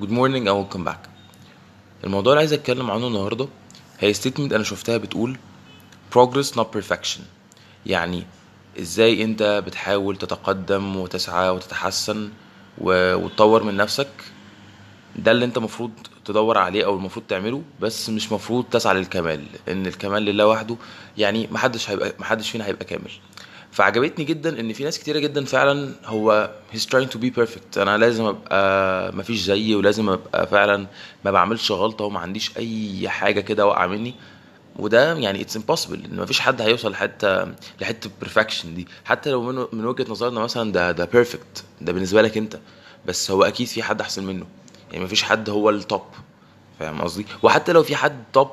Good morning. And welcome back. الموضوع اللي عايز أتكلم عنه النهارده هي statement أنا شفتها بتقول progress not perfection. يعني إزاي أنت بتحاول تتقدم وتسعى وتتحسن وتطور من نفسك. ده اللي أنت المفروض تدور عليه أو المفروض تعمله بس مش مفروض تسعى للكمال ان الكمال لله وحده يعني محدش هيبقى محدش فينا هيبقى كامل. فعجبتني جدا إن في ناس كتيرة جدا فعلا هو he's trying to be perfect. أنا لازم أبقى مفيش زيي ولازم أبقى فعلا ما بعملش غلطة وما عنديش أي حاجة كده واقعة مني. وده يعني it's impossible إن مفيش حد هيوصل لحتة لحتة ال perfection دي. حتى لو من من وجهة نظرنا مثلا ده ده perfect ده بالنسبة لك أنت. بس هو أكيد في حد أحسن منه. يعني مفيش حد هو ال top فاهم قصدي؟ وحتى لو في حد top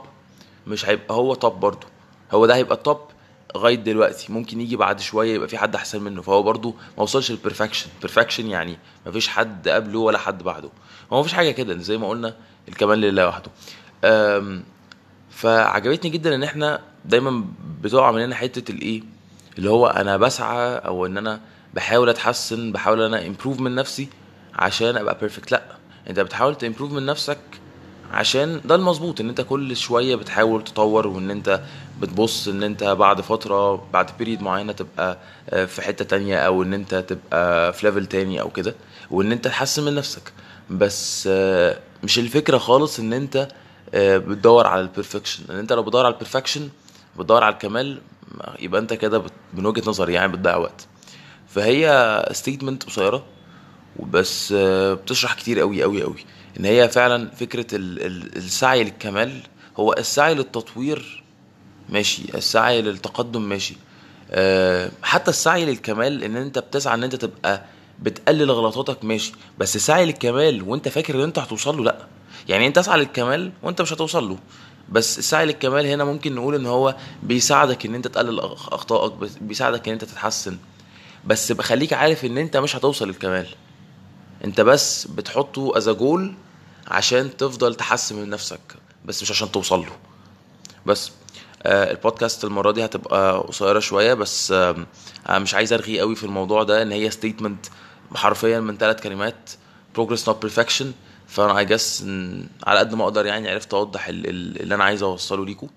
مش هيبقى هو top برضه. هو ده هيبقى top لغاية دلوقتي. ممكن يجي بعد شوية يبقى في حد أحسن منه فهو برضه ما وصلش لل perfection perfection يعني مفيش حد قبله ولا حد بعده. هو مفيش حاجة كده زي ما قلنا الكمال لله وحده. فعجبتني جدا إن إحنا دايما بتقع مننا حتة الإيه؟ اللي هو أنا بسعى أو إن أنا بحاول أتحسن بحاول إن أنا improve من نفسي عشان أبقى perfect لأ أنت بتحاول ت improve من نفسك عشان ده المظبوط إن أنت كل شوية بتحاول تطور وإن أنت بتبص إن أنت بعد فترة بعد period معينة تبقى آه، في حتة تانية أو إن أنت تبقى في level تاني أو كده وإن أنت تحسن من نفسك. بس آه، مش الفكرة خالص إن أنت آه، بتدور على ال perfection إن أنت لو بتدور على ال perfection بتدور على الكمال يبقى أنت كده من وجهة نظري يعني بتضيع وقت. فهي statement قصيرة وبس بتشرح كتير قوي قوي قوي إن هي فعلا فكرة ال- ال- السعي للكمال هو السعي للتطوير ماشي السعي للتقدم ماشي. آه، حتى السعي للكمال إن أنت بتسعى إن أنت تبقى بتقلل غلطاتك ماشي بس السعي للكمال وأنت فاكر إن أنت هتوصل له لأ. يعني أنت اسعى للكمال وأنت مش هتوصل له بس السعي للكمال هنا ممكن نقول إن هو بيساعدك إن أنت تقلل أخطائك بيساعدك إن أنت تتحسن. بس بخليك عارف إن أنت مش هتوصل للكمال. انت بس بتحطه از جول عشان تفضل تحسن من نفسك بس مش عشان توصل له. بس آه البودكاست المرة دي هتبقى قصيرة شوية بس آه أنا مش عايز أرغي قوي في الموضوع ده إن هي statement حرفيا من ثلاث كلمات progress not perfection. فأنا I guess على قد ما أقدر يعني عرفت أوضح ال- ال- اللي أنا عايز أوصله ليكم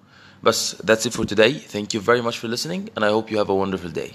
بس that's it for today. Thank you very much for listening and I hope you have a wonderful day.